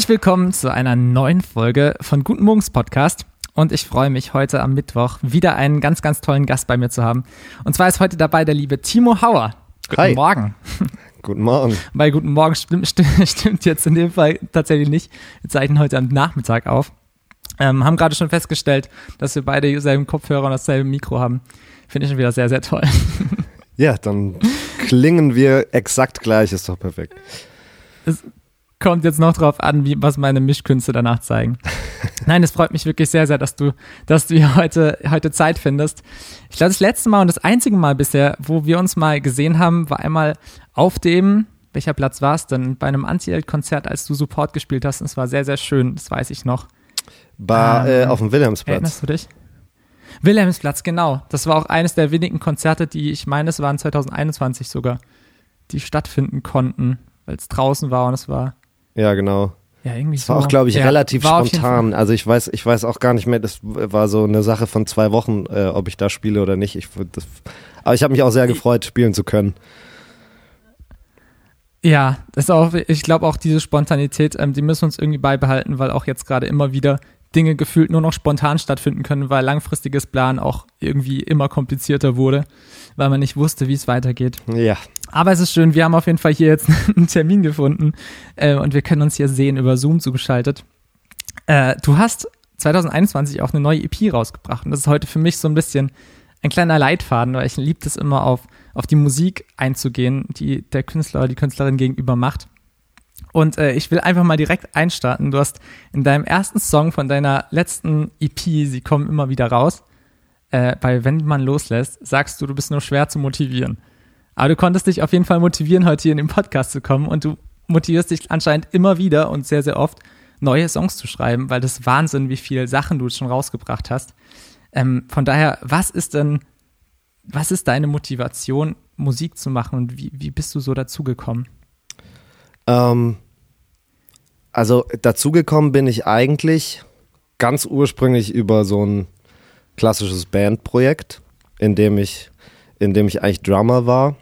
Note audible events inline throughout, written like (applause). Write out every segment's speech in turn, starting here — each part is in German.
Herzlich willkommen zu einer neuen Folge von Guten Morgens Podcast. Und ich freue mich heute am Mittwoch wieder einen ganz, ganz tollen Gast bei mir zu haben. Und zwar ist heute dabei der liebe Timo Hauer. Guten Hi. Morgen. (laughs) Guten Morgen. Bei Guten Morgen stimmt, stimmt, (laughs) stimmt jetzt in dem Fall tatsächlich nicht. Wir zeichnen heute am Nachmittag auf. Ähm, haben gerade schon festgestellt, dass wir beide dieselben Kopfhörer und dasselbe Mikro haben. Finde ich schon wieder sehr, sehr toll. Ja, dann klingen wir exakt gleich, ist doch perfekt. Es kommt jetzt noch drauf an, wie, was meine Mischkünste danach zeigen. (laughs) Nein, es freut mich wirklich sehr, sehr, dass du, dass du hier heute, heute Zeit findest. Ich glaube, das letzte Mal und das einzige Mal bisher, wo wir uns mal gesehen haben, war einmal auf dem, welcher Platz war es denn? Bei einem Anti-Held-Konzert, als du Support gespielt hast. Und es war sehr, sehr schön, das weiß ich noch. War Ähm, äh, auf dem Wilhelmsplatz. Erinnerst du dich? Wilhelmsplatz, genau. Das war auch eines der wenigen Konzerte, die ich meine, es waren 2021 sogar, die stattfinden konnten, weil es draußen war und es war Ja, genau. ja irgendwie Das so. war auch, glaube ich, ja, relativ spontan. Also ich weiß, ich weiß auch gar nicht mehr, das war so eine Sache von zwei Wochen, äh, ob ich da spiele oder nicht. Ich, das, aber ich habe mich auch sehr gefreut, spielen zu können. Ja, das ist auch, ich glaube auch diese Spontanität, ähm, die müssen wir uns irgendwie beibehalten, weil auch jetzt gerade immer wieder Dinge gefühlt nur noch spontan stattfinden können, weil langfristiges Plan auch irgendwie immer komplizierter wurde, weil man nicht wusste, wie es weitergeht. Ja, Aber es ist schön, wir haben auf jeden Fall hier jetzt (laughs) einen Termin gefunden äh, und wir können uns hier sehen über Zoom zugeschaltet. Äh, du hast 2021 auch eine neue EP rausgebracht und das ist heute für mich so ein bisschen ein kleiner Leitfaden, weil ich liebe es immer auf, auf die Musik einzugehen, die der Künstler oder die Künstlerin gegenüber macht. Und äh, ich will einfach mal direkt einstarten. Du hast in deinem ersten Song von deiner letzten EP, sie kommen immer wieder raus, äh, bei Wenn man loslässt, sagst du, du bist nur schwer zu motivieren. Aber du konntest dich auf jeden Fall motivieren, heute hier in den Podcast zu kommen und du motivierst dich anscheinend immer wieder und sehr, sehr oft, neue Songs zu schreiben, weil das Wahnsinn, wie viele Sachen du schon rausgebracht hast. Ähm, von daher, was ist denn, was ist deine Motivation, Musik zu machen und wie, wie bist du so dazugekommen? ähm, also dazugekommen bin ich eigentlich ganz ursprünglich über so ein klassisches Bandprojekt, in dem ich, in dem ich eigentlich Drummer war.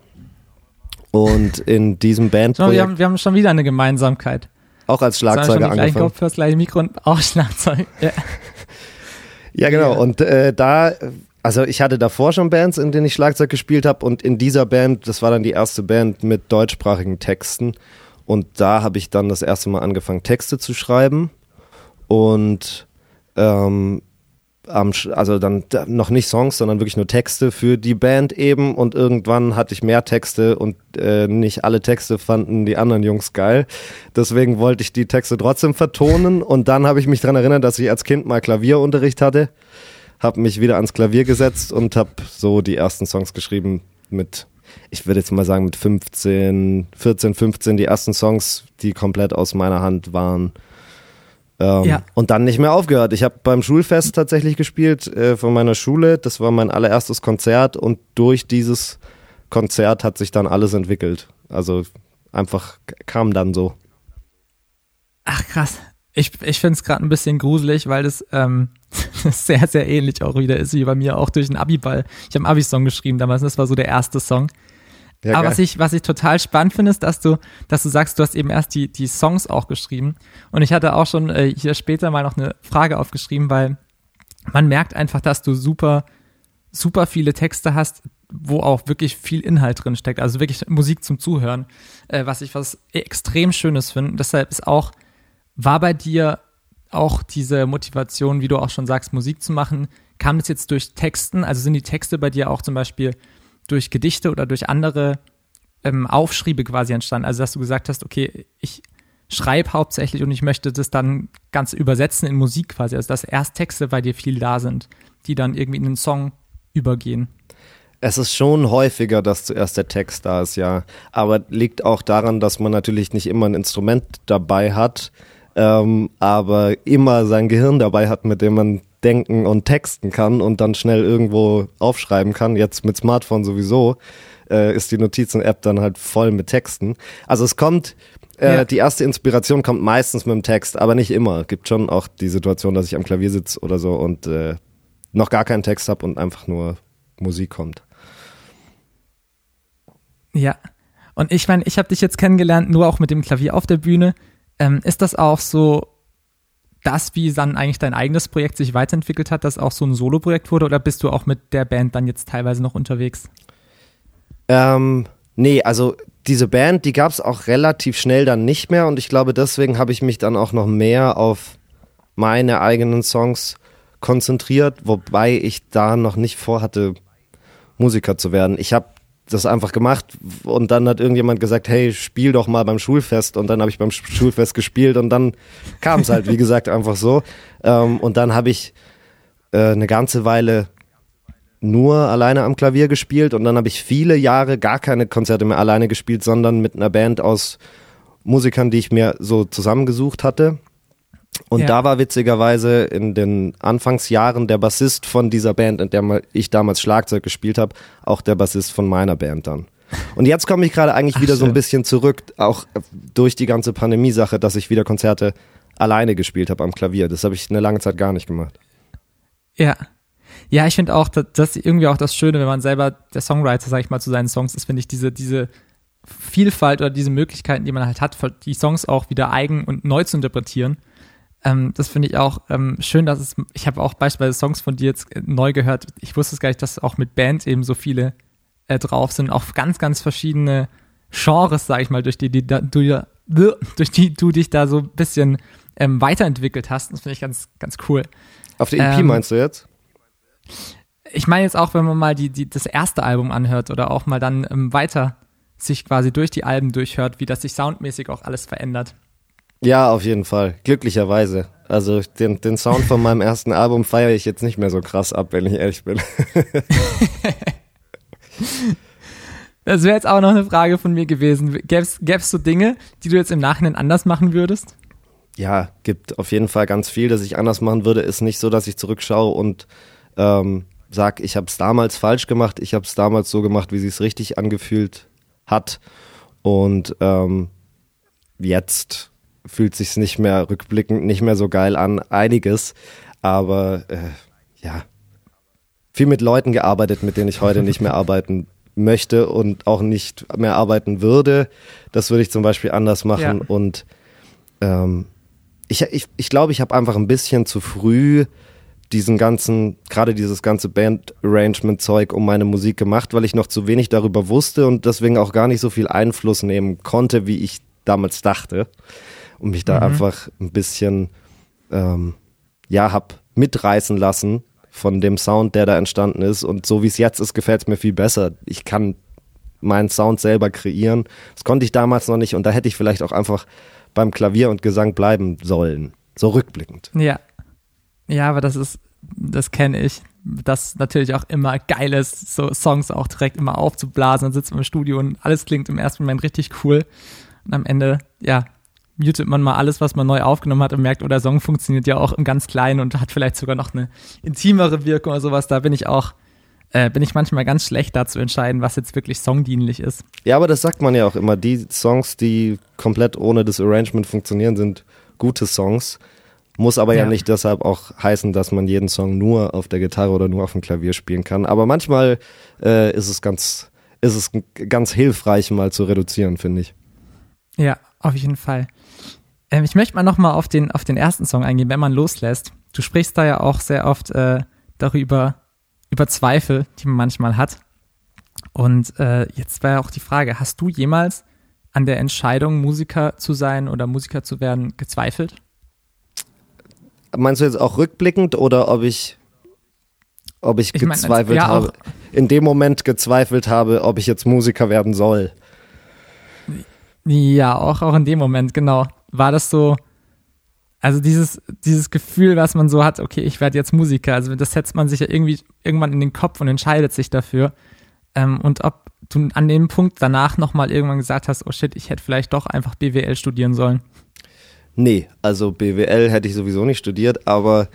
Und in diesem Schau, wir, Bandprojekt haben, wir haben schon wieder eine Gemeinsamkeit. auch als Schlagzeuger angefangen. Kopfhörer, das gleiche Mikro und auch Schlagzeug. (laughs) Ja. Ja, genau. Ja. Und äh, da, also ich hatte davor schon Bands, in denen ich Schlagzeug gespielt habe. Und in dieser Band, das war dann die erste Band mit deutschsprachigen Texten. Und da habe ich dann das erste Mal angefangen, Texte zu schreiben. Und ähm, am, also dann da- noch nicht Songs, sondern wirklich nur Texte für die Band eben. Und irgendwann hatte ich mehr Texte und äh, nicht alle Texte fanden die anderen Jungs geil. Deswegen wollte ich die Texte trotzdem vertonen. Und dann habe ich mich daran erinnert, dass ich als Kind mal Klavierunterricht hatte. Habe mich wieder ans Klavier gesetzt und habe so die ersten Songs geschrieben mit, ich würde jetzt mal sagen, mit 15, 14, 15 die ersten Songs, die komplett aus meiner Hand waren. Ähm, Ja. Und dann nicht mehr aufgehört. Ich habe beim Schulfest tatsächlich gespielt äh, von meiner Schule. Das war mein allererstes Konzert und durch dieses Konzert hat sich dann alles entwickelt. Also einfach kam dann so. Ach krass. Ich, ich finde es gerade ein bisschen gruselig, weil das ähm, (laughs) sehr, sehr ähnlich auch wieder ist wie bei mir, auch durch den Abi-Ball. Ich habe einen Abi-Song geschrieben damals, das war so der erste Song. Ja, Aber geil. was ich, was ich total spannend finde, ist, dass du, dass du sagst, du hast eben erst die, die Songs auch geschrieben. Und ich hatte auch schon äh, hier später mal noch eine Frage aufgeschrieben, weil man merkt einfach, dass du super, super viele Texte hast, wo auch wirklich viel Inhalt drin steckt. Also wirklich Musik zum Zuhören, äh, was ich was extrem Schönes finde. Deshalb ist auch, war bei dir auch diese Motivation, wie du auch schon sagst, Musik zu machen, kam das jetzt durch Texten? Also sind die Texte bei dir auch zum Beispiel durch Gedichte oder durch andere ähm, Aufschriebe quasi entstanden? Also dass du gesagt hast, okay, ich schreibe hauptsächlich und ich möchte das dann ganz übersetzen in Musik quasi. Also dass erst Texte bei dir viel da sind, die dann irgendwie in den Song übergehen. Es ist schon häufiger, dass zuerst der Text da ist, ja. Aber liegt auch daran, dass man natürlich nicht immer ein Instrument dabei hat, ähm, aber immer sein Gehirn dabei hat, mit dem man denken und texten kann und dann schnell irgendwo aufschreiben kann. Jetzt mit Smartphone sowieso äh, ist die Notizen-App dann halt voll mit Texten. Also es kommt, äh, Ja. die erste Inspiration kommt meistens mit dem Text, aber nicht immer. Gibt schon auch die Situation, dass ich am Klavier sitze oder so und äh, noch gar keinen Text habe und einfach nur Musik kommt. Ja. Und ich meine, ich habe dich jetzt kennengelernt, nur auch mit dem Klavier auf der Bühne. Ähm, ist das auch so, das, wie dann eigentlich dein eigenes Projekt sich weiterentwickelt hat, das auch so ein Solo-Projekt wurde oder bist du auch mit der Band dann jetzt teilweise noch unterwegs? Ähm, nee, also diese Band, die gab es auch relativ schnell dann nicht mehr und ich glaube, deswegen habe ich mich dann auch noch mehr auf meine eigenen Songs konzentriert, wobei ich da noch nicht vorhatte, Musiker zu werden. Ich habe das einfach gemacht und dann hat irgendjemand gesagt, hey, spiel doch mal beim Schulfest und dann habe ich beim Schulfest gespielt und dann kam es halt, wie gesagt, (laughs) einfach so. Ähm, und dann habe ich äh, eine ganze Weile nur alleine am Klavier gespielt und dann habe ich viele Jahre gar keine Konzerte mehr alleine gespielt, sondern mit einer Band aus Musikern, die ich mir so zusammengesucht hatte. Und ja. da war witzigerweise in den Anfangsjahren der Bassist von dieser Band, in der ich damals Schlagzeug gespielt habe, auch der Bassist von meiner Band dann. Und jetzt komme ich gerade eigentlich Ach, wieder so ein bisschen zurück, auch durch die ganze Pandemie-Sache, dass ich wieder Konzerte alleine gespielt habe am Klavier. Das habe ich eine lange Zeit gar nicht gemacht. Ja. Ja, ich finde auch, das ist irgendwie auch das Schöne, wenn man selber der Songwriter, sag ich mal, zu seinen Songs ist, finde ich diese, diese Vielfalt oder diese Möglichkeiten, die man halt hat, die Songs auch wieder eigen und neu zu interpretieren ähm, das finde ich auch ähm, schön, dass es, ich habe auch beispielsweise Songs von dir jetzt äh, neu gehört. Ich wusste es gar nicht, dass auch mit Band eben so viele äh, drauf sind, auch ganz, ganz verschiedene Genres, sage ich mal, durch die, die da, du, durch die du dich da so ein bisschen ähm, weiterentwickelt hast. Das finde ich ganz, ganz cool. Auf der EP ähm, meinst du jetzt? Ich meine jetzt auch, wenn man mal die, die, das erste Album anhört oder auch mal dann ähm, weiter sich quasi durch die Alben durchhört, wie das sich soundmäßig auch alles verändert. Ja, auf jeden Fall. Glücklicherweise. Also den, den Sound von meinem ersten Album feiere ich jetzt nicht mehr so krass ab, wenn ich ehrlich bin. (laughs) das wäre jetzt auch noch eine Frage von mir gewesen. Gäbe es so Dinge, die du jetzt im Nachhinein anders machen würdest? Ja, gibt auf jeden Fall ganz viel, das ich anders machen würde. Ist nicht so, dass ich zurückschaue und ähm, sag, ich habe es damals falsch gemacht, ich habe es damals so gemacht, wie es richtig angefühlt hat. Und ähm, jetzt fühlt sich nicht mehr rückblickend nicht mehr so geil an. Einiges, aber äh, ja, viel mit Leuten gearbeitet, mit denen ich heute nicht mehr arbeiten (laughs) möchte und auch nicht mehr arbeiten würde. Das würde ich zum Beispiel anders machen. Ja. Und ähm, ich, ich, ich glaube, ich habe einfach ein bisschen zu früh diesen ganzen, gerade dieses ganze Band-Arrangement-Zeug um meine Musik gemacht, weil ich noch zu wenig darüber wusste und deswegen auch gar nicht so viel Einfluss nehmen konnte, wie ich damals dachte und mich da mhm. einfach ein bisschen, ähm, ja, hab mitreißen lassen von dem Sound, der da entstanden ist. Und so wie es jetzt ist, gefällt es mir viel besser. Ich kann meinen Sound selber kreieren. Das konnte ich damals noch nicht und da hätte ich vielleicht auch einfach beim Klavier und Gesang bleiben sollen. So rückblickend. Ja. Ja, aber das ist, das kenne ich. Das natürlich auch immer geil ist, so Songs auch direkt immer aufzublasen. Dann sitzt man im Studio und alles klingt im ersten Moment richtig cool. Und am Ende, ja, mutet man mal alles, was man neu aufgenommen hat und merkt, oh, der Song funktioniert ja auch im ganz Kleinen und hat vielleicht sogar noch eine intimere Wirkung oder sowas. Da bin ich auch, äh, bin ich manchmal ganz schlecht da zu entscheiden, was jetzt wirklich songdienlich ist. Ja, aber das sagt man ja auch immer. Die Songs, die komplett ohne das Arrangement funktionieren, sind gute Songs. Muss aber ja. ja nicht deshalb auch heißen, dass man jeden Song nur auf der Gitarre oder nur auf dem Klavier spielen kann. Aber manchmal äh, ist es ganz, ist es ganz hilfreich, mal zu reduzieren, finde ich. Ja, auf jeden Fall. Ähm, ich möchte mal nochmal auf den, auf den ersten Song eingehen, wenn man loslässt. Du sprichst da ja auch sehr oft äh, darüber, über Zweifel, die man manchmal hat. Und äh, jetzt wäre auch die Frage, hast du jemals an der Entscheidung, Musiker zu sein oder Musiker zu werden, gezweifelt? Meinst du jetzt auch rückblickend oder ob ich, ob ich, ich gezweifelt mein, ja, habe? In dem Moment gezweifelt habe, ob ich jetzt Musiker werden soll. Ja, auch, auch in dem Moment, genau war das so, also dieses, dieses Gefühl, was man so hat, okay, ich werde jetzt Musiker, also das setzt man sich ja irgendwie irgendwann in den Kopf und entscheidet sich dafür. Ähm, und ob du an dem Punkt danach nochmal irgendwann gesagt hast, oh shit, ich hätte vielleicht doch einfach BWL studieren sollen. Nee, also BWL hätte ich sowieso nicht studiert, aber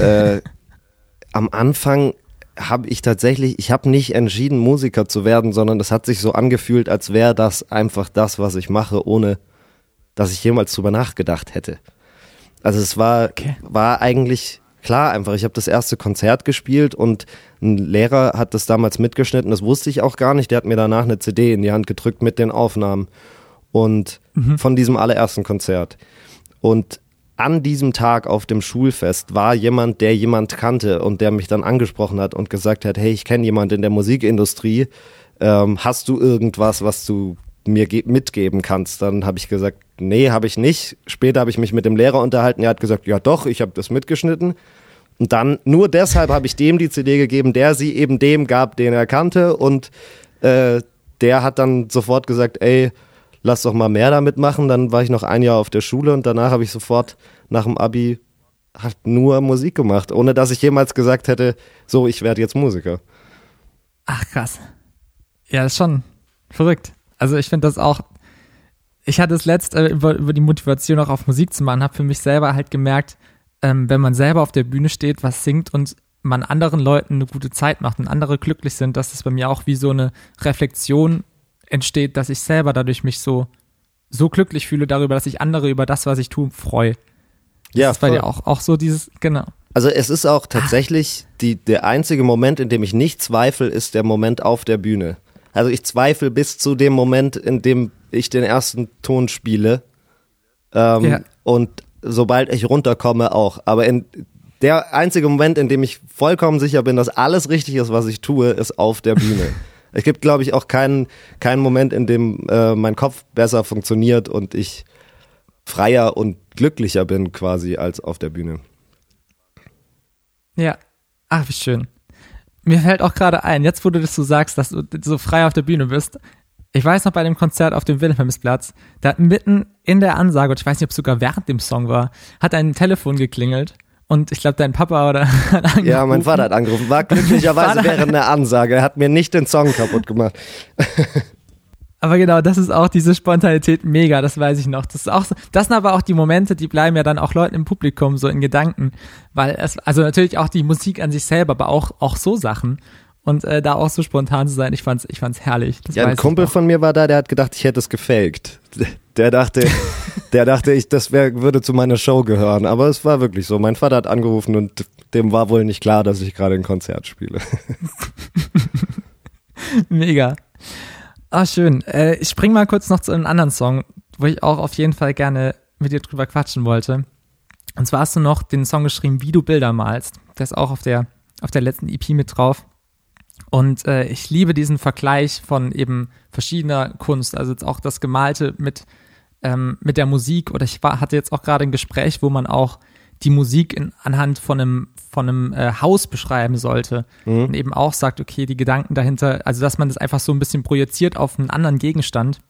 äh, (laughs) am Anfang habe ich tatsächlich, ich habe nicht entschieden, Musiker zu werden, sondern das hat sich so angefühlt, als wäre das einfach das, was ich mache, ohne dass ich jemals drüber nachgedacht hätte. Also es war, okay. war eigentlich klar einfach. Ich habe das erste Konzert gespielt und ein Lehrer hat das damals mitgeschnitten. Das wusste ich auch gar nicht. Der hat mir danach eine CD in die Hand gedrückt mit den Aufnahmen. und mhm. von diesem allerersten Konzert. Und an diesem Tag auf dem Schulfest war jemand, der jemand kannte und der mich dann angesprochen hat und gesagt hat, hey, ich kenne jemand in der Musikindustrie, ähm, hast du irgendwas, was du mir mitgeben kannst? Dann habe ich gesagt, nee, habe ich nicht. Später habe ich mich mit dem Lehrer unterhalten, er hat gesagt, ja doch, ich habe das mitgeschnitten. Und dann, nur deshalb habe ich dem die CD gegeben, der sie eben dem gab, den er kannte und äh, der hat dann sofort gesagt, ey, lass doch mal mehr damit machen. Dann war ich noch ein Jahr auf der Schule und danach habe ich sofort nach dem Abi halt nur Musik gemacht, ohne dass ich jemals gesagt hätte, so, ich werde jetzt Musiker. Ach krass. Ja, ist schon verrückt. Also ich finde das auch, ich hatte es letzt äh, über, über die Motivation auch auf Musik zu machen, habe für mich selber halt gemerkt, ähm, wenn man selber auf der Bühne steht, was singt und man anderen Leuten eine gute Zeit macht und andere glücklich sind, dass es bei mir auch wie so eine Reflexion entsteht, dass ich selber dadurch mich so, so glücklich fühle darüber, dass ich andere über das, was ich tue, freue. Ja, das ist bei dir auch, auch so dieses, genau. Also es ist auch tatsächlich die, der einzige Moment, in dem ich nicht zweifle, ist der Moment auf der Bühne. Also ich zweifle bis zu dem Moment, in dem ich den ersten Ton spiele. Ähm, ja. Und sobald ich runterkomme, auch. Aber in, der einzige Moment, in dem ich vollkommen sicher bin, dass alles richtig ist, was ich tue, ist auf der Bühne. (laughs) Es gibt, glaube ich, auch keinen, keinen Moment, in dem äh, mein Kopf besser funktioniert und ich freier und glücklicher bin quasi als auf der Bühne. Ja, ach, wie schön. Mir fällt auch gerade ein, jetzt wo du das so sagst, dass du so frei auf der Bühne bist. Ich weiß noch bei dem Konzert auf dem Wilhelmsplatz, da hat mitten in der Ansage, und ich weiß nicht, ob es sogar während dem Song war, hat ein Telefon geklingelt und ich glaube, dein Papa oder hat (laughs) angerufen. Ja, mein Vater hat angerufen. War glücklicherweise während der Ansage. Er hat mir nicht den Song kaputt gemacht. (laughs) Aber genau, das ist auch diese Spontanität mega, das weiß ich noch. Das ist auch das sind aber auch die Momente, die bleiben ja dann auch Leuten im Publikum so in Gedanken, weil es also natürlich auch die Musik an sich selber, aber auch auch so Sachen und äh, da auch so spontan zu sein, ich fand's ich fand's herrlich. Das ja, ein Kumpel von mir war da, der hat gedacht, ich hätte es gefaked. Der dachte, (laughs) der dachte ich, das wär, würde zu meiner Show gehören. Aber es war wirklich so. Mein Vater hat angerufen und dem war wohl nicht klar, dass ich gerade ein Konzert spiele. (laughs) Mega. Ah, schön. Äh, ich spring mal kurz noch zu einem anderen Song, wo ich auch auf jeden Fall gerne mit dir drüber quatschen wollte. Und zwar hast du noch den Song geschrieben, wie du Bilder malst. Der ist auch auf der, auf der letzten EP mit drauf. Und äh, ich liebe diesen Vergleich von eben verschiedener Kunst, also jetzt auch das Gemalte mit, ähm, mit der Musik. Oder ich war, hatte jetzt auch gerade ein Gespräch, wo man auch die Musik in, anhand von einem, von einem äh, Haus beschreiben sollte. Mhm. Und eben auch sagt, okay, die Gedanken dahinter, also dass man das einfach so ein bisschen projiziert auf einen anderen Gegenstand.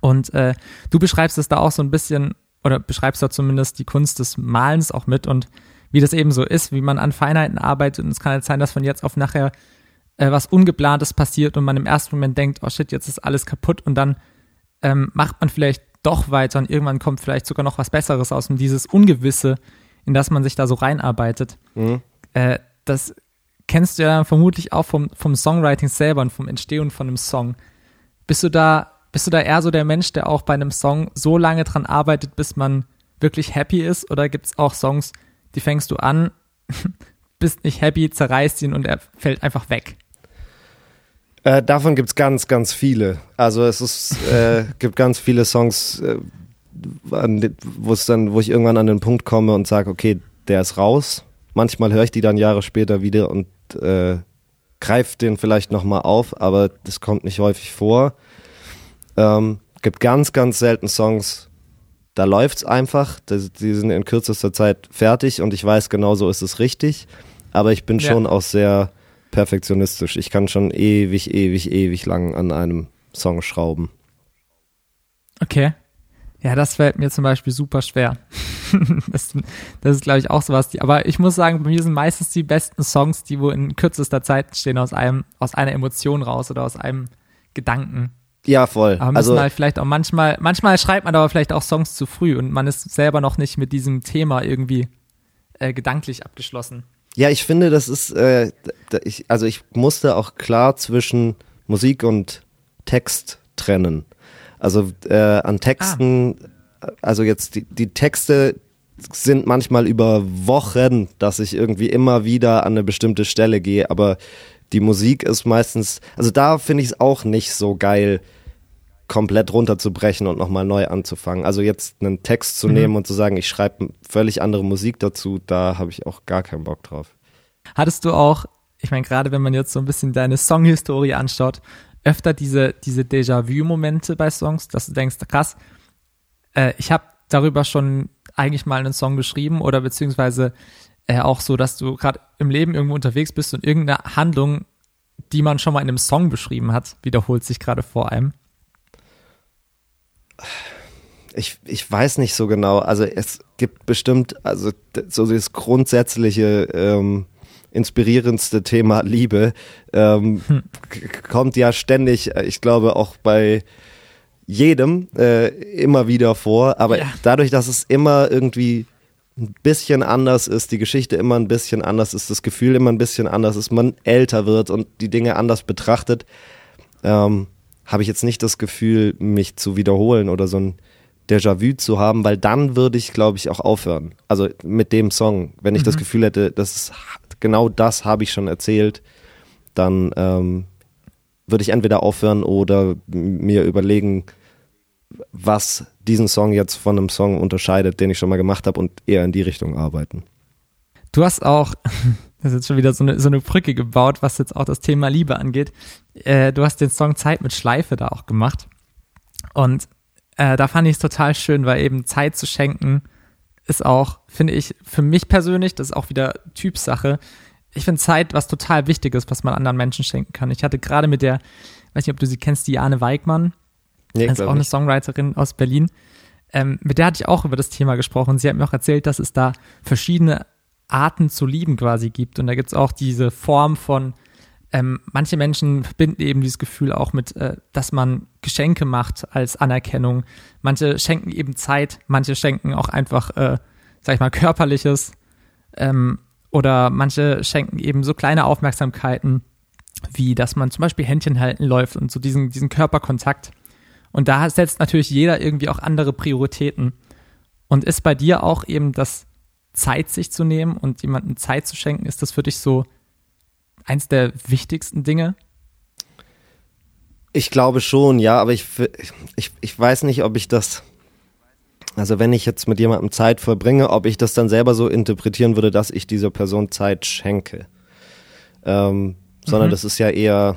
Und äh, du beschreibst es da auch so ein bisschen, oder beschreibst da zumindest die Kunst des Malens auch mit und wie das eben so ist, wie man an Feinheiten arbeitet. Und es kann jetzt sein, dass von jetzt auf nachher äh, was Ungeplantes passiert und man im ersten Moment denkt, oh shit, jetzt ist alles kaputt und dann ähm, macht man vielleicht doch weiter und irgendwann kommt vielleicht sogar noch was Besseres aus und dieses Ungewisse, in das man sich da so reinarbeitet. Mhm. Äh, das kennst du ja vermutlich auch vom, vom Songwriting selber und vom Entstehen von einem Song. Bist du da, bist du da eher so der Mensch, der auch bei einem Song so lange dran arbeitet, bis man wirklich happy ist? Oder gibt es auch Songs, die fängst du an, (laughs) bist nicht happy, zerreißt ihn und er fällt einfach weg? Äh, davon gibt's ganz, ganz viele. Also es ist, äh, (laughs) gibt ganz viele Songs, äh, wo es dann, wo ich irgendwann an den Punkt komme und sage, okay, der ist raus. Manchmal höre ich die dann Jahre später wieder und äh, greife den vielleicht nochmal auf, aber das kommt nicht häufig vor. Ähm, gibt ganz, ganz selten Songs, da läuft's einfach. Die sind in kürzester Zeit fertig und ich weiß genau so ist es richtig. Aber ich bin ja. schon auch sehr perfektionistisch. Ich kann schon ewig, ewig, ewig lang an einem Song schrauben. Okay. Ja, das fällt mir zum Beispiel super schwer. (laughs) das, das, ist, glaube ich, auch sowas. Die, aber ich muss sagen, bei mir sind meistens die besten Songs, die wo in kürzester Zeit stehen, aus einem, aus einer Emotion raus oder aus einem Gedanken. Ja, voll. Aber also, halt vielleicht auch manchmal, manchmal schreibt man aber vielleicht auch Songs zu früh und man ist selber noch nicht mit diesem Thema irgendwie äh, gedanklich abgeschlossen. Ja, ich finde, das ist, äh, ich, also ich musste auch klar zwischen Musik und Text trennen. Also äh, an Texten, ah. also jetzt die, die Texte sind manchmal über Wochen, dass ich irgendwie immer wieder an eine bestimmte Stelle gehe, aber die Musik ist meistens, also da finde ich es auch nicht so geil, komplett runterzubrechen und nochmal neu anzufangen. Also jetzt einen Text zu mhm. nehmen und zu sagen, ich schreibe völlig andere Musik dazu, da habe ich auch gar keinen Bock drauf. Hattest du auch, ich meine, gerade wenn man jetzt so ein bisschen deine Songhistorie anschaut, öfter diese, diese Déjà-vu-Momente bei Songs, dass du denkst, krass, äh, ich habe darüber schon eigentlich mal einen Song geschrieben oder beziehungsweise äh, auch so, dass du gerade im Leben irgendwo unterwegs bist und irgendeine Handlung, die man schon mal in einem Song beschrieben hat, wiederholt sich gerade vor einem? Ich, ich weiß nicht so genau. Also es gibt bestimmt, also so das grundsätzliche ähm, inspirierendste Thema Liebe ähm, hm. kommt ja ständig, ich glaube auch bei jedem äh, immer wieder vor, aber ja. dadurch, dass es immer irgendwie ein bisschen anders ist, die Geschichte immer ein bisschen anders ist, das Gefühl immer ein bisschen anders ist, man älter wird und die Dinge anders betrachtet, ähm, habe ich jetzt nicht das Gefühl, mich zu wiederholen oder so ein Déjà-vu zu haben, weil dann würde ich, glaube ich, auch aufhören. Also mit dem Song, wenn ich mhm. das Gefühl hätte, das ist, genau das habe ich schon erzählt, dann ähm, würde ich entweder aufhören oder mir überlegen, was diesen Song jetzt von einem Song unterscheidet, den ich schon mal gemacht habe und eher in die Richtung arbeiten. Du hast auch, das ist jetzt schon wieder so eine, so eine Brücke gebaut, was jetzt auch das Thema Liebe angeht. Äh, du hast den Song Zeit mit Schleife da auch gemacht. Und äh, da fand ich es total schön, weil eben Zeit zu schenken ist auch, finde ich, für mich persönlich, das ist auch wieder Typsache. Ich finde Zeit was total Wichtiges, was man anderen Menschen schenken kann. Ich hatte gerade mit der, weiß nicht, ob du sie kennst, die Anne Weigmann, Nee, das ist auch eine Songwriterin aus Berlin. Ähm, mit der hatte ich auch über das Thema gesprochen. Sie hat mir auch erzählt, dass es da verschiedene Arten zu lieben quasi gibt. Und da gibt es auch diese Form von, ähm, manche Menschen verbinden eben dieses Gefühl auch mit, äh, dass man Geschenke macht als Anerkennung. Manche schenken eben Zeit, manche schenken auch einfach, äh, sag ich mal, körperliches. Ähm, oder manche schenken eben so kleine Aufmerksamkeiten, wie dass man zum Beispiel Händchen halten läuft und so diesen, diesen Körperkontakt. Und da setzt natürlich jeder irgendwie auch andere Prioritäten. Und ist bei dir auch eben das Zeit sich zu nehmen und jemandem Zeit zu schenken, ist das für dich so eins der wichtigsten Dinge? Ich glaube schon, ja, aber ich, ich, ich weiß nicht, ob ich das, also wenn ich jetzt mit jemandem Zeit verbringe, ob ich das dann selber so interpretieren würde, dass ich dieser Person Zeit schenke. Ähm, sondern mhm. das ist ja eher,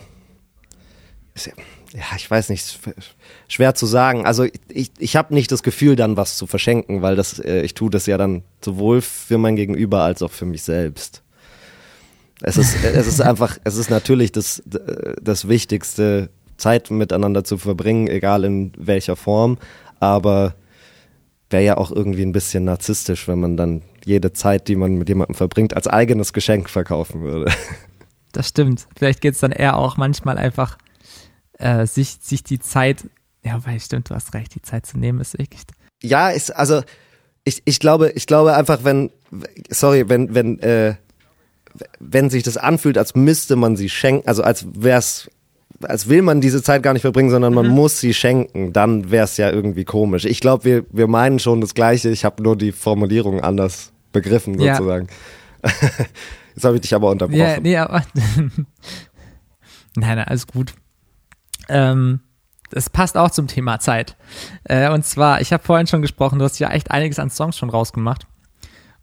ist ja, ja, ich weiß nicht, schwer zu sagen. Also ich, ich habe nicht das Gefühl, dann was zu verschenken, weil das, äh, ich tue das ja dann sowohl für mein Gegenüber als auch für mich selbst. Es ist, (laughs) es ist einfach, es ist natürlich das, das Wichtigste, Zeit miteinander zu verbringen, egal in welcher Form. Aber wäre ja auch irgendwie ein bisschen narzisstisch, wenn man dann jede Zeit, die man mit jemandem verbringt, als eigenes Geschenk verkaufen würde. Das stimmt. Vielleicht geht es dann eher auch manchmal einfach äh, sich, sich die Zeit, ja, weil stimmt, du hast recht, die Zeit zu nehmen ist echt. Ja, ist, also ich, ich glaube, ich glaube einfach, wenn, sorry, wenn, wenn, äh, wenn sich das anfühlt, als müsste man sie schenken, also als wär's, als will man diese Zeit gar nicht verbringen, sondern man mhm. muss sie schenken, dann wär's ja irgendwie komisch. Ich glaube, wir, wir meinen schon das Gleiche, ich habe nur die Formulierung anders begriffen, sozusagen. Ja. (laughs) Jetzt habe ich dich aber unterbrochen. Ja, nee, aber (laughs) nein, nein, alles gut. Ähm, das passt auch zum Thema Zeit. Äh, und zwar, ich habe vorhin schon gesprochen, du hast ja echt einiges an Songs schon rausgemacht.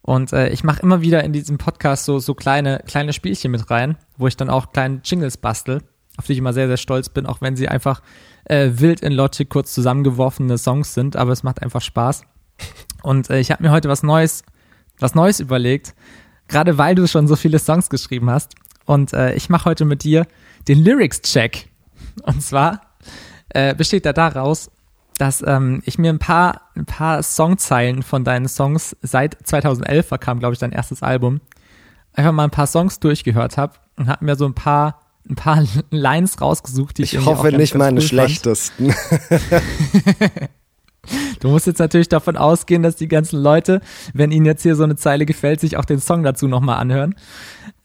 Und äh, ich mache immer wieder in diesem Podcast so, so kleine, kleine Spielchen mit rein, wo ich dann auch kleine Jingles bastel, auf die ich immer sehr, sehr stolz bin, auch wenn sie einfach äh, wild in Logic kurz zusammengeworfene Songs sind, aber es macht einfach Spaß. Und äh, ich habe mir heute was Neues, was Neues überlegt, gerade weil du schon so viele Songs geschrieben hast. Und äh, ich mache heute mit dir den Lyrics-Check. (laughs) Und zwar äh, besteht er daraus, dass ähm, ich mir ein paar, ein paar Songzeilen von deinen Songs seit 2011 kam, glaube ich, dein erstes Album, einfach mal ein paar Songs durchgehört habe und habe mir so ein paar ein paar (laughs) Lines rausgesucht, die ich Ich hoffe nicht meine cool schlechtesten. (laughs) du musst jetzt natürlich davon ausgehen, dass die ganzen Leute, wenn ihnen jetzt hier so eine Zeile gefällt, sich auch den Song dazu nochmal anhören.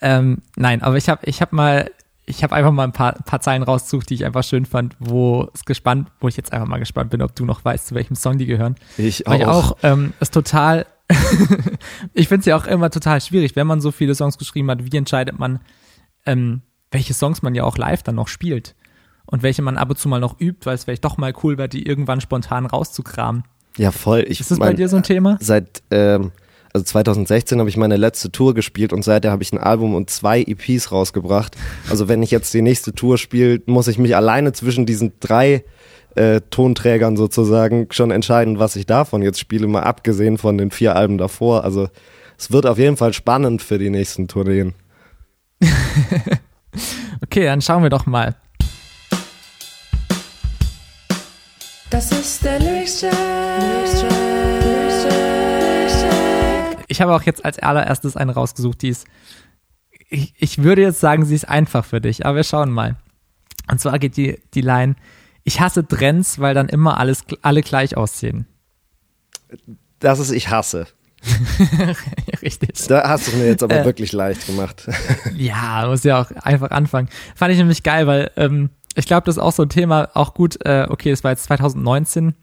Ähm, nein, aber ich habe ich hab mal ich habe einfach mal ein paar, paar Zeilen rausgesucht, die ich einfach schön fand, wo es gespannt, wo ich jetzt einfach mal gespannt bin, ob du noch weißt, zu welchem Song die gehören. Ich Weil auch. auch ähm, ist total, (laughs) ich finde es ja auch immer total schwierig, wenn man so viele Songs geschrieben hat, wie entscheidet man, ähm, welche Songs man ja auch live dann noch spielt. und welche man ab und zu mal noch übt, weil es vielleicht doch mal cool wäre, die irgendwann spontan rauszukramen. Ja, voll. Ich Ist das mein, bei dir so ein Thema? Seit, ähm, also 2016 habe ich meine letzte Tour gespielt und seither habe ich ein Album und zwei EPs rausgebracht. Also wenn ich jetzt die nächste Tour spiele, muss ich mich alleine zwischen diesen drei äh, Tonträgern sozusagen schon entscheiden, was ich davon jetzt spiele, mal abgesehen von den vier Alben davor. Also es wird auf jeden Fall spannend für die nächsten Tourneen. (laughs) Okay, dann schauen wir doch mal. Das ist der Lyrics-Check. Lyrics-Check. Ich habe auch jetzt als allererstes eine rausgesucht, die ist, ich, ich würde jetzt sagen, sie ist einfach für dich, aber wir schauen mal. Und zwar geht die, die Line, ich hasse Trends, weil dann immer alles, alle gleich aussehen. Das ist Ich hasse. (laughs) Richtig. Da hast du es mir jetzt aber Äh. wirklich leicht gemacht. (laughs) Ja, muss ja auch einfach anfangen. Fand ich nämlich geil, weil ähm, ich glaube, das ist auch so ein Thema, auch gut, äh, okay, das war jetzt 2019,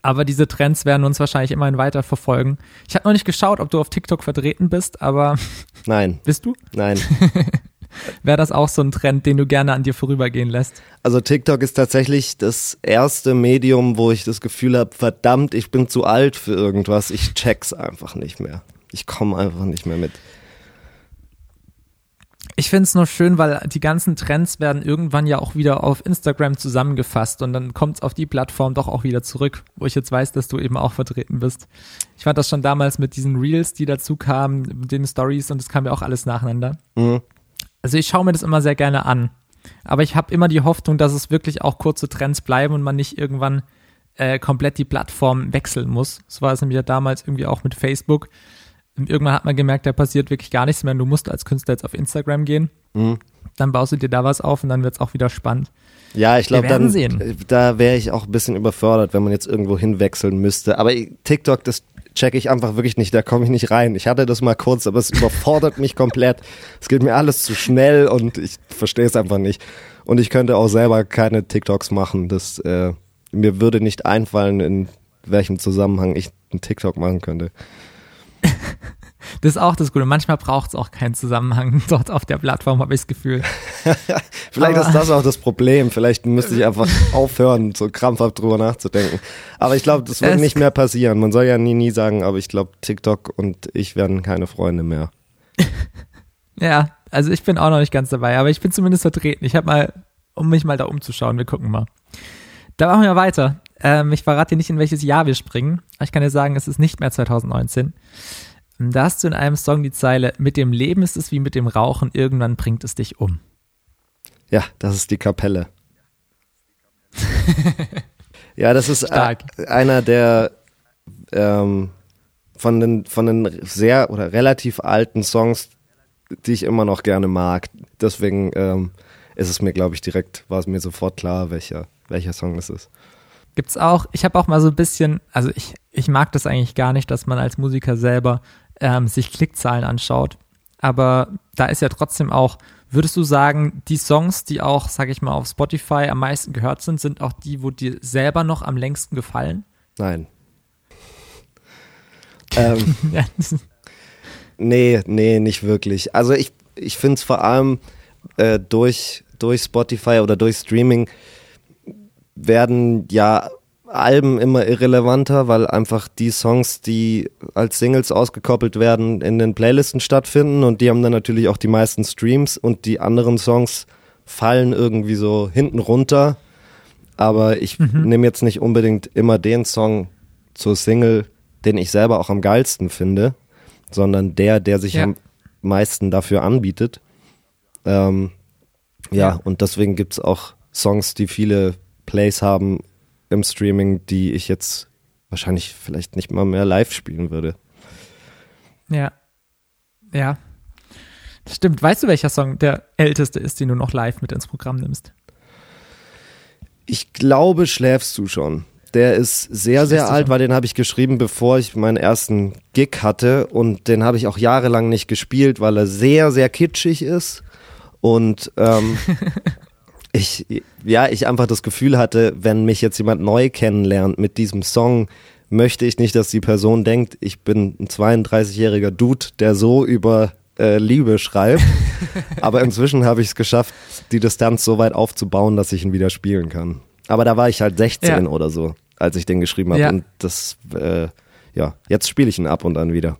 aber diese Trends werden uns wahrscheinlich immerhin weiter verfolgen. Ich habe noch nicht geschaut, ob du auf TikTok vertreten bist, aber (laughs) Nein, bist du? nein. (laughs) Wäre das auch so ein Trend, den du gerne an dir vorübergehen lässt? Also TikTok ist tatsächlich das erste Medium, wo ich das Gefühl habe, verdammt, ich bin zu alt für irgendwas. Ich check's einfach nicht mehr. Ich komme einfach nicht mehr mit. Ich finde es nur schön, weil die ganzen Trends werden irgendwann ja auch wieder auf Instagram zusammengefasst und dann kommt es auf die Plattform doch auch wieder zurück, wo ich jetzt weiß, dass du eben auch vertreten bist. Ich fand das schon damals mit diesen Reels, die dazu kamen, mit den Stories und es kam ja auch alles nacheinander. Mhm. Also ich schaue mir das immer sehr gerne an. Aber ich habe immer die Hoffnung, dass es wirklich auch kurze Trends bleiben und man nicht irgendwann äh, komplett die Plattform wechseln muss. So war es nämlich ja damals irgendwie auch mit Facebook. Irgendwann hat man gemerkt, da passiert wirklich gar nichts mehr. und Du musst als Künstler jetzt auf Instagram gehen. Mhm. Dann baust du dir da was auf und dann wird es auch wieder spannend. Ja, ich glaube, dann sehen. da wäre ich auch ein bisschen überfordert, wenn man jetzt irgendwo hinwechseln müsste. Aber TikTok, das checke ich einfach wirklich nicht, da komme ich nicht rein. Ich hatte das mal kurz, aber es überfordert mich komplett. Es geht mir alles zu schnell und ich verstehe es einfach nicht. Und ich könnte auch selber keine TikToks machen. Das äh, mir würde nicht einfallen, in welchem Zusammenhang ich einen TikTok machen könnte. Das ist auch das Gute. Manchmal braucht es auch keinen Zusammenhang (laughs) dort auf der Plattform, habe ich das Gefühl. (laughs) Vielleicht Aber- ist das auch das Problem. Vielleicht müsste ich einfach (laughs) aufhören, so krampfhaft drüber nachzudenken. Aber ich glaube, das wird nicht mehr passieren. Man soll ja nie, nie sagen, aber ich glaube, TikTok und ich werden keine Freunde mehr. Ja, also ich bin auch noch nicht ganz dabei, aber ich bin zumindest vertreten. Ich habe mal, um mich mal da umzuschauen, wir gucken mal. Da machen wir weiter. Ähm, ich verrate dir nicht, in welches Jahr wir springen. Ich kann dir sagen, es ist nicht mehr 2019. Da hast du in einem Song die Zeile, mit dem Leben ist es wie mit dem Rauchen, irgendwann bringt es dich um. Ja, das ist die Kapelle. (laughs) ja, das ist Stark. äh, einer der ähm, von den von den sehr oder relativ alten Songs, die ich immer noch gerne mag. Deswegen ähm, ist es mir, glaube ich, direkt war es mir sofort klar, welcher welcher Song es ist. Gibt's auch, ich habe auch mal so ein bisschen, also ich, ich mag das eigentlich gar nicht, dass man als Musiker selber ähm, sich Klickzahlen anschaut. Aber da ist ja trotzdem auch, würdest du sagen, die Songs, die auch, sag ich mal, auf Spotify am meisten gehört sind, sind auch die, wo dir selber noch am längsten gefallen? Nein. (laughs) ähm, Nee, nee, nicht wirklich. Also ich, ich finde es vor allem äh, durch, durch Spotify oder durch Streaming werden ja Alben immer irrelevanter, weil einfach die Songs, die als Singles ausgekoppelt werden, in den Playlisten stattfinden und die haben dann natürlich auch die meisten Streams und die anderen Songs fallen irgendwie so hinten runter. Aber ich nehme jetzt nicht unbedingt immer den Song zur Single, den ich selber auch am geilsten finde, sondern der, der sich Ja. am meisten dafür anbietet. Ähm, ja, Ja. und deswegen gibt's auch Songs, die viele Plays haben im Streaming, die ich jetzt wahrscheinlich vielleicht nicht mal mehr live spielen würde. ja. Ja. Das stimmt. Weißt du, welcher Song der älteste ist, den du noch live mit ins Programm nimmst? Ich glaube, schläfst du schon. Der ist sehr, sehr alt, weil den habe ich geschrieben, bevor ich meinen ersten Gig hatte. Und den habe ich auch jahrelang nicht gespielt, weil er sehr, sehr kitschig ist. Und ähm, (laughs) ich, ja, ich einfach das Gefühl hatte, wenn mich jetzt jemand neu kennenlernt mit diesem Song, möchte ich nicht, dass die Person denkt, ich bin ein 32-jähriger Dude, der so über äh, Liebe schreibt. (laughs) Aber inzwischen habe ich es geschafft, die Distanz so weit aufzubauen, dass ich ihn wieder spielen kann. Aber da war ich halt 16 Ja. oder so, als ich den geschrieben habe. Ja. Und das, äh, ja, jetzt spiele ich ihn ab und an wieder.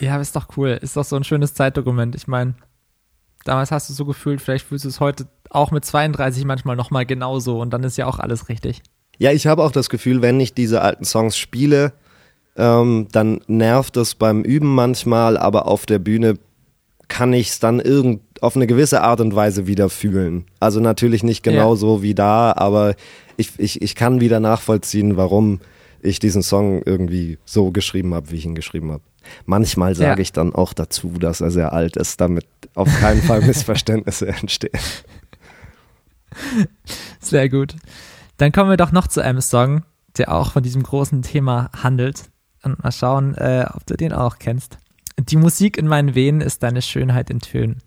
Ja, ist doch cool. Ist doch so ein schönes Zeitdokument. Ich meine, damals hast du so gefühlt, vielleicht fühlst du es heute auch mit 32 manchmal nochmal genauso und dann ist ja auch alles richtig. Ja, ich habe auch das Gefühl, wenn ich diese alten Songs spiele, ähm, dann nervt es beim Üben manchmal, aber auf der Bühne kann ich es dann irgend auf eine gewisse Art und Weise wieder fühlen. Also natürlich nicht genau Ja. so wie da, aber ich, ich, ich kann wieder nachvollziehen, warum ich diesen Song irgendwie so geschrieben habe, wie ich ihn geschrieben habe. Manchmal sage Ja. ich dann auch dazu, dass er sehr alt ist, damit auf keinen Fall (laughs) Missverständnisse entstehen. Sehr gut. Dann kommen wir doch noch zu einem Song, der auch von diesem großen Thema handelt. Und mal schauen, äh, ob du den auch kennst. Die Musik in meinen Venen ist deine Schönheit in Tönen.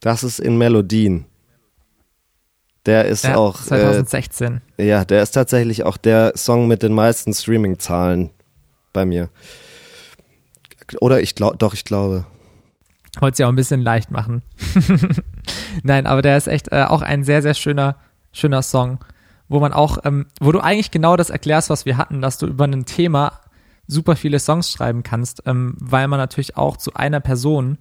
Das ist in Melodien. Der ist Ja, auch äh, 2016. Ja, der ist tatsächlich auch der Song mit den meisten Streaming-Zahlen bei mir. Oder ich glaube, doch, ich glaube. Wollte es ja auch ein bisschen leicht machen. (laughs) Nein, aber der ist echt äh, auch ein sehr, sehr schöner, schöner Song, wo man auch, ähm, wo du eigentlich genau das erklärst, was wir hatten, dass du über ein Thema super viele Songs schreiben kannst, ähm, weil man natürlich auch zu einer Person,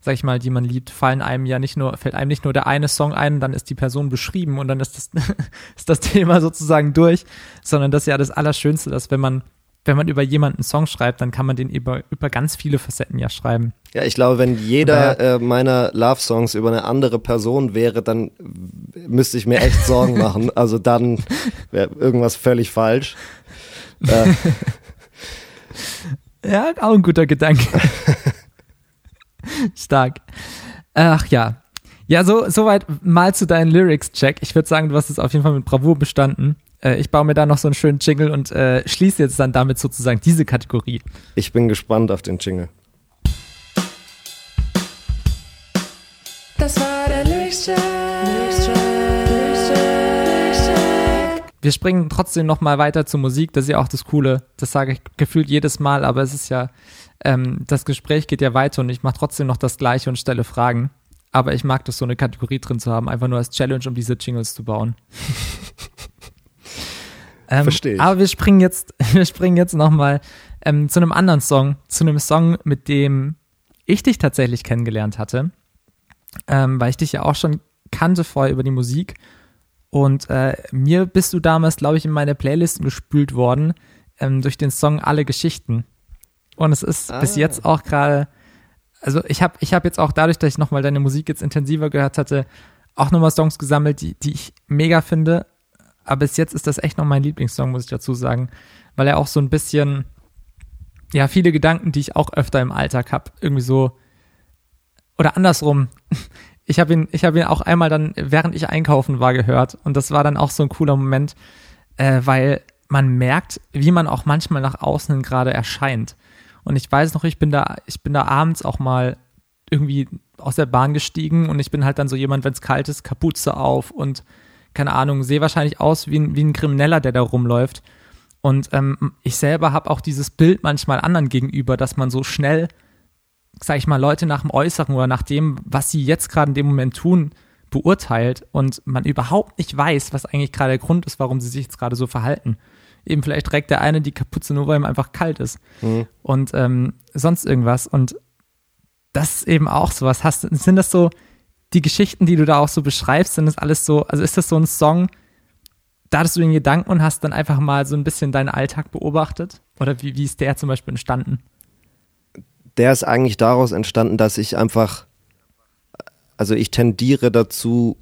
sag ich mal, die man liebt, fallen einem ja nicht nur, fällt einem nicht nur der eine Song ein, dann ist die Person beschrieben und dann ist das, (laughs) ist das Thema sozusagen durch, sondern das ist ja das Allerschönste, dass wenn man, wenn man über jemanden einen Song schreibt, dann kann man den über, über ganz viele Facetten ja schreiben. Ja, ich glaube, wenn jeder äh, meiner Love-Songs über eine andere Person wäre, dann müsste ich mir echt Sorgen machen. (laughs) Also dann wäre irgendwas völlig falsch. Äh, (laughs) Ja, auch ein guter Gedanke. (laughs) Stark. Ach ja. Ja, so soweit mal zu deinen Lyrics-Check. Ich würde sagen, du hast es auf jeden Fall mit Bravour bestanden. Äh, ich baue mir da noch so einen schönen Jingle und äh, schließe jetzt dann damit sozusagen diese Kategorie. ich bin gespannt auf den Jingle. Das war der Lyrics-Check. Lyrics-Check. Lyrics-Check. Wir springen trotzdem noch mal weiter zur Musik. Das ist ja auch das Coole. Das sage ich gefühlt jedes Mal, aber es ist ja, ähm, das Gespräch geht ja weiter und ich mache trotzdem noch das Gleiche und stelle Fragen. Aber ich mag das, so eine Kategorie drin zu haben, einfach nur als Challenge, um diese Jingles zu bauen. (laughs) ähm, Versteh ich. Aber wir springen jetzt, (laughs) wir springen jetzt noch mal ähm, zu einem anderen Song, zu einem Song, mit dem ich dich tatsächlich kennengelernt hatte, ähm, weil ich dich ja auch schon kannte vorher über die Musik. Und äh, mir bist du damals, glaube ich, in meine Playlisten gespült worden ähm, durch den Song Alle Geschichten. Und es ist bis Ah. jetzt auch gerade, also ich habe ich hab jetzt auch dadurch, dass ich nochmal deine Musik jetzt intensiver gehört hatte, auch nochmal Songs gesammelt, die, die ich mega finde. Aber bis jetzt ist das echt noch mein Lieblingssong, muss ich dazu sagen. Weil er auch so ein bisschen, ja, viele Gedanken, die ich auch öfter im Alltag habe, irgendwie so, oder andersrum. (laughs) Ich habe ihn, ich ihn auch einmal dann, während ich einkaufen war, gehört. Und das war dann auch so ein cooler Moment, äh, weil man merkt, wie man auch manchmal nach außen gerade erscheint. Und ich weiß noch, ich bin da, ich bin da abends auch mal irgendwie aus der Bahn gestiegen und ich bin halt dann so jemand, wenn es kalt ist, Kapuze auf und keine Ahnung, sehe wahrscheinlich aus wie ein, wie ein Krimineller, der da rumläuft. Und ähm, ich selber habe auch dieses Bild manchmal anderen gegenüber, dass man so schnell, sag ich mal, Leute nach dem Äußeren oder nach dem, was sie jetzt gerade in dem Moment tun, beurteilt und man überhaupt nicht weiß, was eigentlich gerade der Grund ist, warum sie sich jetzt gerade so verhalten. Eben vielleicht trägt der eine die Kapuze nur, weil ihm einfach kalt ist Mhm. und ähm, sonst irgendwas. Und das ist eben auch sowas. Hast, du- sind das so die Geschichten, die du da auch so beschreibst, sind das alles so, also ist das so ein Song, da hattest du den Gedanken und hast dann einfach mal so ein bisschen deinen Alltag beobachtet? Oder wie, wie ist der zum Beispiel entstanden? der ist eigentlich daraus entstanden, dass ich einfach, also ich tendiere dazu,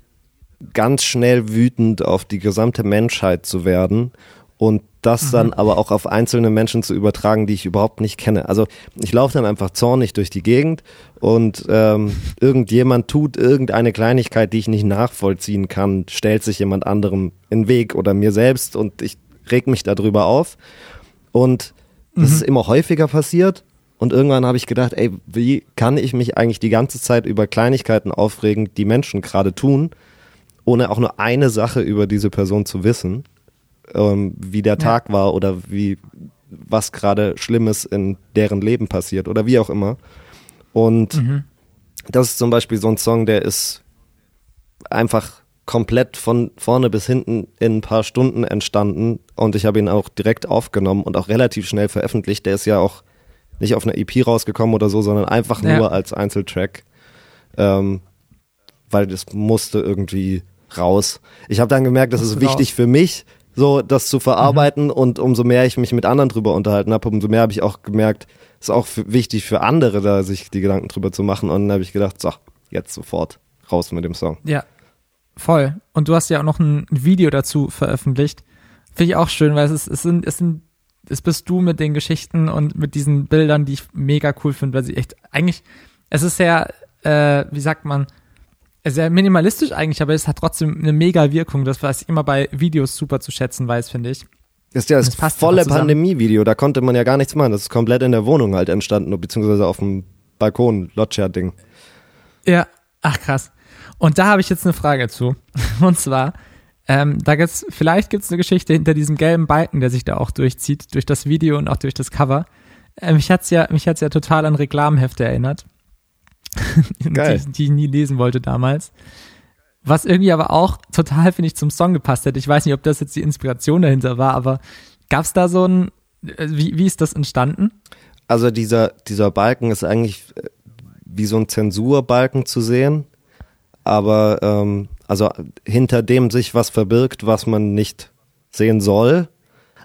ganz schnell wütend auf die gesamte Menschheit zu werden und das dann aber auch auf einzelne Menschen zu übertragen, die ich überhaupt nicht kenne. Also ich laufe dann einfach zornig durch die Gegend und ähm, irgendjemand tut irgendeine Kleinigkeit, die ich nicht nachvollziehen kann, stellt sich jemand anderem in den Weg oder mir selbst und ich reg mich darüber auf. Und das ist immer häufiger passiert. Und irgendwann habe ich gedacht, ey, wie kann ich mich eigentlich die ganze Zeit über Kleinigkeiten aufregen, die Menschen gerade tun, ohne auch nur eine Sache über diese Person zu wissen, ähm, wie der Tag war oder wie was gerade Schlimmes in deren Leben passiert oder wie auch immer. Und Mhm. das ist zum Beispiel so ein Song, der ist einfach komplett von vorne bis hinten in ein paar Stunden entstanden und ich habe ihn auch direkt aufgenommen und auch relativ schnell veröffentlicht. Der ist ja auch nicht auf einer EP rausgekommen oder so, sondern einfach Ja. nur als Einzeltrack, ähm, weil das musste irgendwie raus. Ich habe dann gemerkt, das ist wichtig für mich, so das zu verarbeiten und umso mehr ich mich mit anderen drüber unterhalten habe, umso mehr habe ich auch gemerkt, es ist auch für, wichtig für andere, da sich die Gedanken drüber zu machen und dann habe ich gedacht, so, jetzt sofort raus mit dem Song. Ja, voll. Und du hast ja auch noch ein Video dazu veröffentlicht. Finde ich auch schön, weil es ist, es sind, es sind, es bist du mit den Geschichten und mit diesen Bildern, die ich mega cool finde, weil sie echt, eigentlich, es ist sehr, äh, wie sagt man, sehr minimalistisch eigentlich, aber es hat trotzdem eine mega Wirkung, das was ich immer bei Videos super zu schätzen weiß, finde ich. Das ist ja das, Das passt volle. Pandemie-Video, da konnte man ja gar nichts machen. Das ist komplett in der Wohnung halt entstanden, beziehungsweise auf dem Balkon, Loggia-Ding. Ja, ach krass. Und da habe ich jetzt eine Frage zu. (laughs) Und zwar, ähm, da gibt's, vielleicht gibt's eine Geschichte hinter diesem gelben Balken, der sich da auch durchzieht, durch das Video und auch durch das Cover. Äh, mich hat's ja, mich hat's ja total an Reklamhefte erinnert. (laughs) Geil. Die, die ich nie lesen wollte damals. Was irgendwie aber auch total, finde ich, zum Song gepasst hätte. Ich weiß nicht, ob das jetzt die Inspiration dahinter war, aber gab's da so ein, äh, wie, wie ist das entstanden? Also dieser, dieser Balken ist eigentlich äh, wie so ein Zensurbalken zu sehen, aber ähm, also hinter dem sich was verbirgt, was man nicht sehen soll.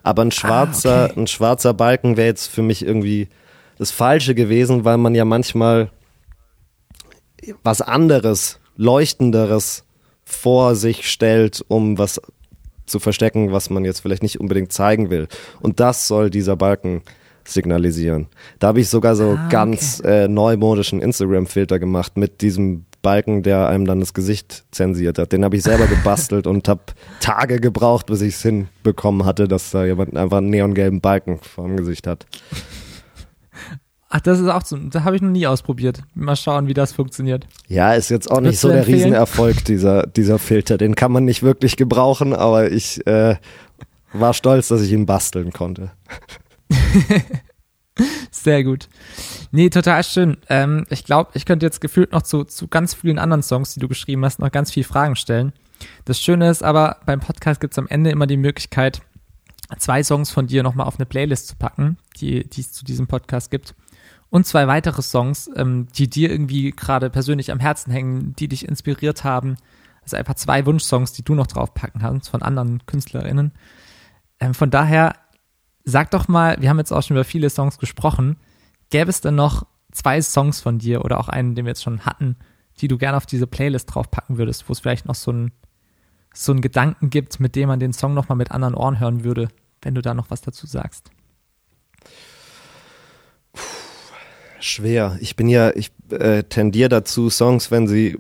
Aber ein schwarzer, okay. ein schwarzer Balken wäre jetzt für mich irgendwie das Falsche gewesen, weil man ja manchmal was anderes, leuchtenderes vor sich stellt, um was zu verstecken, was man jetzt vielleicht nicht unbedingt zeigen will. Und das soll dieser Balken signalisieren. Da habe ich sogar so Ah, ganz äh, neumodischen Instagram-Filter gemacht mit diesem Balken, der einem dann das Gesicht zensiert hat. Den habe ich selber (laughs) gebastelt und habe Tage gebraucht, bis ich es hinbekommen hatte, dass da jemand einfach einen neongelben Balken vor dem Gesicht hat. Ach, das ist auch so, da habe ich noch nie ausprobiert. Mal schauen, wie das funktioniert. Ja, ist jetzt auch nicht so der empfehlen? Riesenerfolg, dieser, dieser Filter. Den kann man nicht wirklich gebrauchen, aber ich äh, war stolz, dass ich ihn basteln konnte. (laughs) Sehr gut. Nee, total schön. Ähm, ich glaube, ich könnte jetzt gefühlt noch zu, zu ganz vielen anderen Songs, die du geschrieben hast, noch ganz viele Fragen stellen. Das Schöne ist aber, beim Podcast gibt es am Ende immer die Möglichkeit, zwei Songs von dir nochmal auf eine Playlist zu packen, die, die es zu diesem Podcast gibt. Und zwei weitere Songs, ähm, die dir irgendwie gerade persönlich am Herzen hängen, die dich inspiriert haben. Also einfach zwei Wunschsongs, die du noch draufpacken kannst von anderen KünstlerInnen. Ähm, von daher sag doch mal, wir haben jetzt auch schon über viele Songs gesprochen. Gäbe es denn noch zwei Songs von dir oder auch einen, den wir jetzt schon hatten, die du gerne auf diese Playlist draufpacken würdest, wo es vielleicht noch so ein so einen Gedanken gibt, mit dem man den Song nochmal mit anderen Ohren hören würde, wenn du da noch was dazu sagst. Schwer. Ich bin ja, ich äh, tendiere dazu, Songs, wenn sie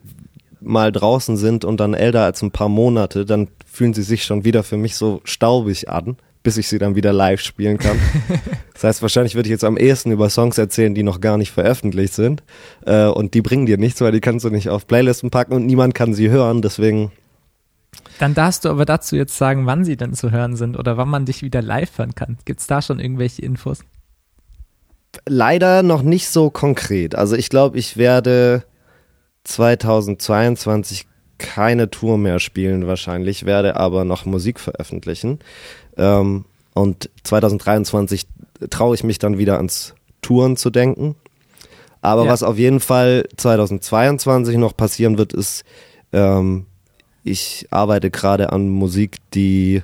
mal draußen sind und dann älter als ein paar Monate, dann fühlen sie sich schon wieder für mich so staubig an, bis ich sie dann wieder live spielen kann. (laughs) das heißt, wahrscheinlich würde ich jetzt am ehesten über Songs erzählen, die noch gar nicht veröffentlicht sind. Äh, und die bringen dir nichts, weil die kannst du nicht auf Playlisten packen und niemand kann sie hören. Deswegen Dann darfst du aber dazu jetzt sagen, wann sie denn zu hören sind oder wann man dich wieder live hören kann. Gibt es da schon irgendwelche Infos? Leider noch nicht so konkret. Also ich glaube, ich werde 2022 keine Tour mehr spielen wahrscheinlich, werde aber noch Musik veröffentlichen. Ähm, und 2023 traue ich mich dann wieder ans Touren zu denken. Aber Ja. was auf jeden Fall 2022 noch passieren wird, ist, ähm, ich arbeite gerade an Musik, die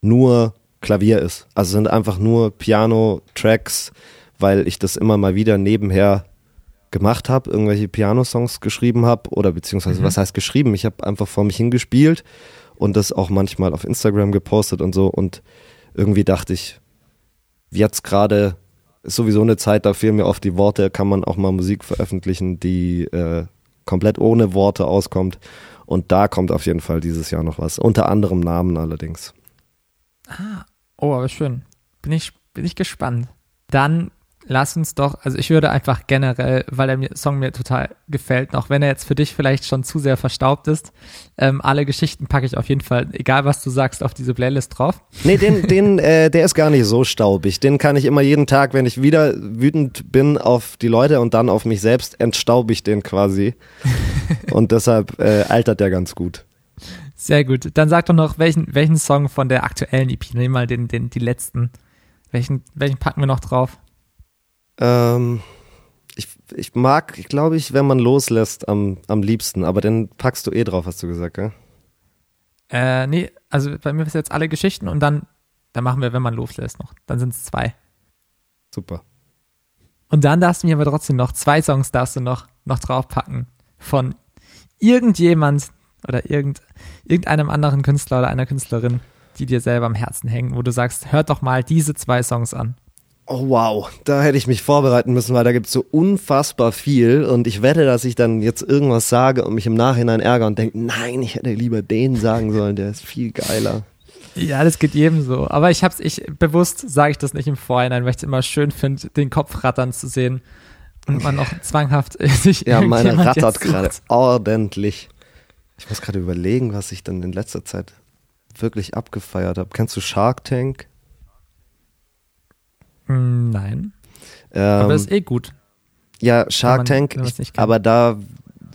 nur Klavier ist. Also sind einfach nur Piano-Tracks, weil ich das immer mal wieder nebenher gemacht habe, irgendwelche Piano-Songs geschrieben habe oder beziehungsweise was heißt geschrieben? Ich habe einfach vor mich hingespielt und das auch manchmal auf Instagram gepostet und so und irgendwie dachte ich, jetzt gerade ist sowieso eine Zeit, da fehlen mir oft die Worte, kann man auch mal Musik veröffentlichen, die äh, komplett ohne Worte auskommt und da kommt auf jeden Fall dieses Jahr noch was, unter anderem Namen allerdings. Oh, aber schön. Bin ich, bin ich gespannt. Dann lass uns doch, also ich würde einfach generell, weil der Song mir total gefällt, auch wenn er jetzt für dich vielleicht schon zu sehr verstaubt ist, ähm, alle Geschichten packe ich auf jeden Fall, egal was du sagst, auf diese Playlist drauf. Nee, den, den, äh, der ist gar nicht so staubig. Den kann ich immer jeden Tag, wenn ich wieder wütend bin auf die Leute und dann auf mich selbst, entstaube ich den quasi. (laughs) und deshalb äh, altert der ganz gut. Sehr gut. Dann sag doch noch, welchen, welchen Song von der aktuellen EP, nehmen mal den, den, die letzten. Welchen, welchen packen wir noch drauf? Ähm, ich, ich mag, ich glaube ich, wenn man loslässt, am, am liebsten, aber den packst du eh drauf, hast du gesagt, gell? Äh, nee, also bei mir ist jetzt alle Geschichten und dann, dann machen wir, wenn man loslässt noch. Dann sind es zwei. Super. Und dann darfst du mir aber trotzdem noch zwei Songs darfst du noch, noch draufpacken von irgendjemand oder irgend, irgendeinem anderen Künstler oder einer Künstlerin, die dir selber am Herzen hängen, wo du sagst, hört doch mal diese zwei Songs an. Oh wow, da hätte ich mich vorbereiten müssen, weil da gibt es so unfassbar viel und ich wette, dass ich dann jetzt irgendwas sage und mich im Nachhinein ärgere und denke, nein, ich hätte lieber den sagen sollen, der ist viel geiler. Ja, das geht jedem so. Aber ich hab's, ich bewusst sage ich das nicht im Vorhinein, weil ich es immer schön finde, den Kopf rattern zu sehen und man auch (laughs) zwanghaft sich Ja, meine rattert gerade ordentlich. Ich muss gerade überlegen, was ich dann in letzter Zeit wirklich abgefeiert habe. Kennst du Shark Tank? Mm, Nein, Ähm, aber ist eh gut. ja, Shark man- Tank, ich, aber da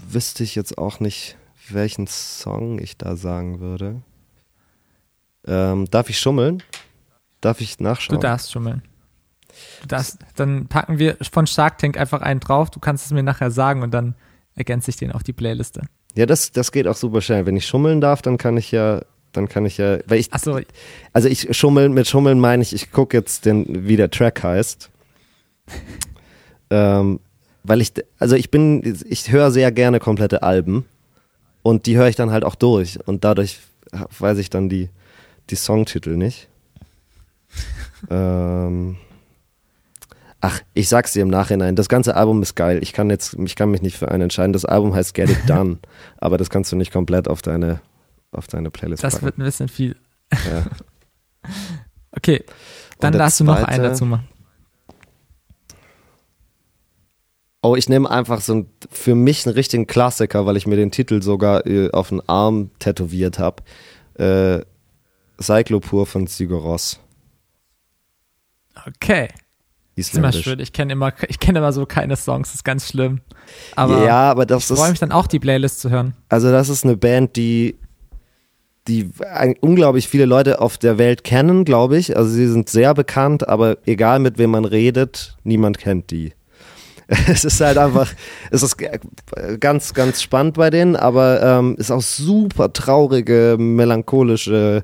wüsste ich jetzt auch nicht, welchen Song ich da sagen würde. Ähm, darf ich schummeln? Darf ich Du nachschauen? darfst schummeln. Du darfst, dann packen wir von Shark Tank einfach einen drauf. Du kannst es mir nachher sagen und dann ergänze ich den auf die Playliste. Ja, das, das geht auch super schnell. Wenn ich schummeln darf, dann kann ich ja, dann kann ich ja, weil ich, Achso, also ich schummeln, mit schummeln meine ich, ich gucke jetzt den, wie der Track heißt. ähm, weil ich, also ich bin, ich höre sehr gerne komplette Alben und die höre ich dann halt auch durch und dadurch weiß ich dann die, die Songtitel nicht. (laughs) ähm, ach, ich sag's dir im Nachhinein, das ganze Album ist geil. Ich kann jetzt, ich kann mich nicht für einen entscheiden. Das Album heißt Get It (laughs) Done, aber das kannst du nicht komplett auf deine, auf deine Playlist das packen. wird ein bisschen viel. Ja. (laughs) Okay, dann darfst du noch zweite- einen dazu machen. Oh, ich nehme einfach so ein, für mich einen richtigen Klassiker, weil ich mir den Titel sogar äh, auf den Arm tätowiert habe. Äh, Cyclopur von Sigur Rós. Okay, ist immer Isländisch. schön. Ich kenne immer, ich kenne immer so keine Songs, das ist ganz schlimm. Aber ja, aber das ich freue mich dann auch, die Playlist zu hören. also das ist eine Band, die, die unglaublich viele Leute auf der Welt kennen, glaube ich. Also sie sind sehr bekannt, aber egal mit wem man redet, niemand kennt die. (laughs) Es ist halt einfach, es ist g- ganz, ganz spannend bei denen, aber ähm, ist auch super traurige, melancholische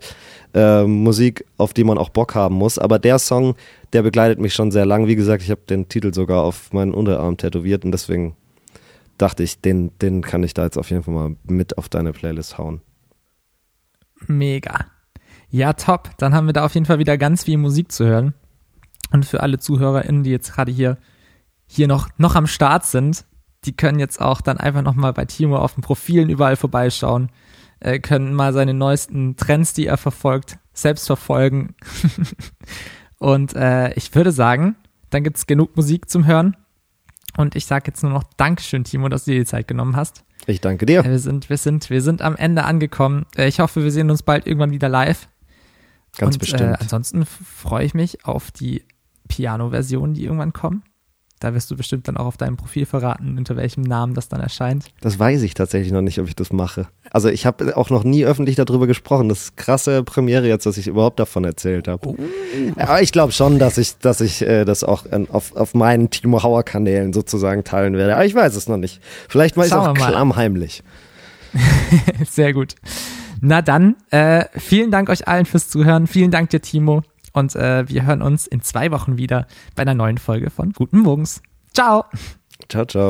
äh, Musik, auf die man auch Bock haben muss. Aber der Song, der begleitet mich schon sehr lang. Wie gesagt, ich habe den Titel sogar auf meinen Unterarm tätowiert und deswegen dachte ich, den, den kann ich da jetzt auf jeden Fall mal mit auf deine Playlist hauen. Mega. Ja, top. Dann haben wir da auf jeden Fall wieder ganz viel Musik zu hören. Und für alle ZuhörerInnen, die jetzt gerade hier, hier noch, noch am Start sind, die können jetzt auch dann einfach nochmal bei Timo auf den Profilen überall vorbeischauen, äh, können mal seine neuesten Trends, die er verfolgt, selbst verfolgen. (laughs) Und äh, ich würde sagen, dann gibt's genug Musik zum Hören. Und ich sage jetzt nur noch Dankeschön, Timo, dass du dir die Zeit genommen hast. Ich danke dir. Äh, Wir sind, wir sind, wir sind am Ende angekommen. Äh, Ich hoffe, wir sehen uns bald irgendwann wieder live. Ganz Und, bestimmt. Äh, ansonsten freue ich mich auf die Piano-Versionen, die irgendwann kommen. Da wirst du bestimmt dann auch auf deinem Profil verraten, unter welchem Namen das dann erscheint. Das weiß ich tatsächlich noch nicht, ob ich das mache. Also ich habe auch noch nie öffentlich darüber gesprochen. Das ist krasse Premiere jetzt, dass ich überhaupt davon erzählt habe. Oh. Aber ich glaube schon, dass ich, dass ich äh, das auch ähm, auf, auf meinen Timo Hauer Kanälen sozusagen teilen werde. Aber ich weiß es noch nicht. Vielleicht mache ich es auch klammheimlich. (laughs) Sehr gut. Na dann, äh, vielen Dank euch allen fürs Zuhören. Vielen Dank dir, Timo. Und äh, wir hören uns in zwei Wochen wieder bei einer neuen Folge von Guten Morgens. Ciao. Ciao, ciao.